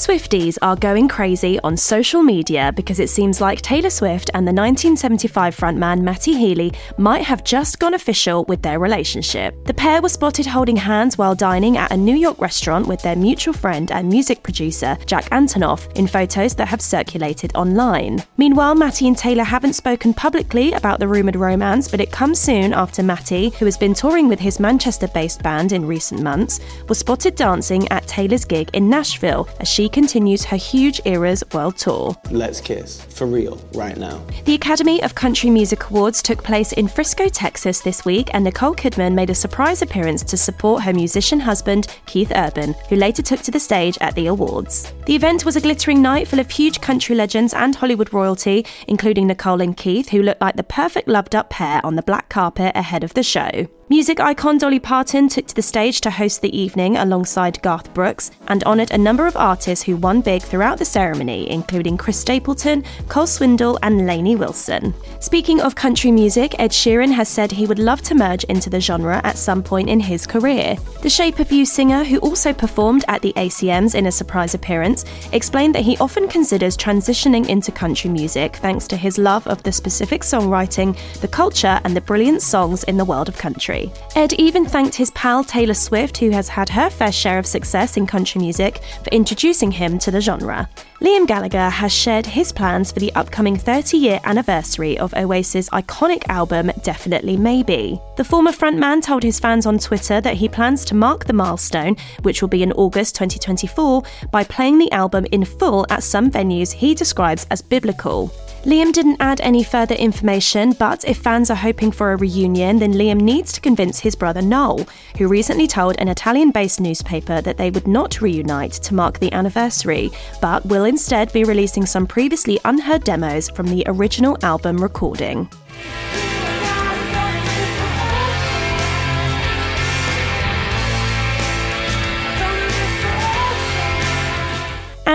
Swifties are going crazy on social media because it seems like Taylor Swift and the 1975 frontman Matty Healy might have just gone official with their relationship. The pair were spotted holding hands while dining at a New York restaurant with their mutual friend and music producer Jack Antonoff in photos that have circulated online. Meanwhile, Matty and Taylor haven't spoken publicly about the rumoured romance, but it comes soon after Matty, who has been touring with his Manchester based band in recent months, was spotted dancing at Taylor's gig in Nashville as she continues her huge Eras world tour. Let's kiss, for real, right now. The Academy of Country Music Awards took place in Frisco, Texas this week, and Nicole Kidman made a surprise appearance to support her musician husband, Keith Urban, who later took to the stage at the awards. The event was a glittering night full of huge country legends and Hollywood royalty, including Nicole and Keith, who looked like the perfect loved up pair on the black carpet ahead of the show. Music icon Dolly Parton took to the stage to host the evening alongside Garth Brooks and honoured a number of artists who won big throughout the ceremony, including Chris Stapleton, Cole Swindell, and Lainey Wilson. Speaking of country music, Ed Sheeran has said he would love to merge into the genre at some point in his career. The Shape of You singer, who also performed at the ACMs in a surprise appearance, explained that he often considers transitioning into country music thanks to his love of the specific songwriting, the culture, and the brilliant songs in the world of country. Ed even thanked his pal Taylor Swift, who has had her fair share of success in country music, for introducing him to the genre. Liam Gallagher has shared his plans for the upcoming 30 year anniversary of Oasis' iconic album Definitely Maybe. The former frontman told his fans on Twitter that he plans to mark the milestone, which will be in August 2024, by playing the album in full at some venues he describes as biblical. Liam didn't add any further information, but if fans are hoping for a reunion, then Liam needs to convince his brother Noel, who recently told an Italian based newspaper that they would not reunite to mark the anniversary, but will instead be releasing some previously unheard demos from the original album recording.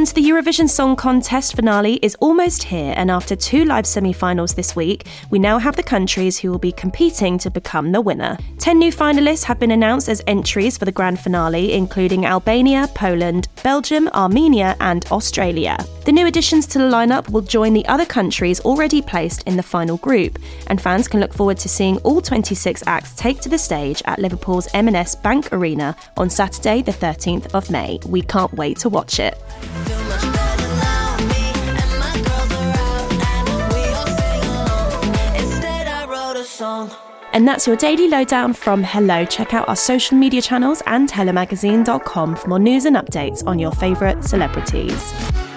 And the Eurovision Song Contest finale is almost here, and after two live semi finals this week, we now have the countries who will be competing to become the winner. Ten new finalists have been announced as entries for the grand finale, including Albania, Poland, Belgium, Armenia, and Australia. The new additions to the lineup will join the other countries already placed in the final group, and fans can look forward to seeing all 26 acts take to the stage at Liverpool's M&S Bank Arena on Saturday, the 13th of May. We can't wait to watch it. And that's your daily lowdown from Hello. Check out our social media channels and hellomagazine.com for more news and updates on your favourite celebrities.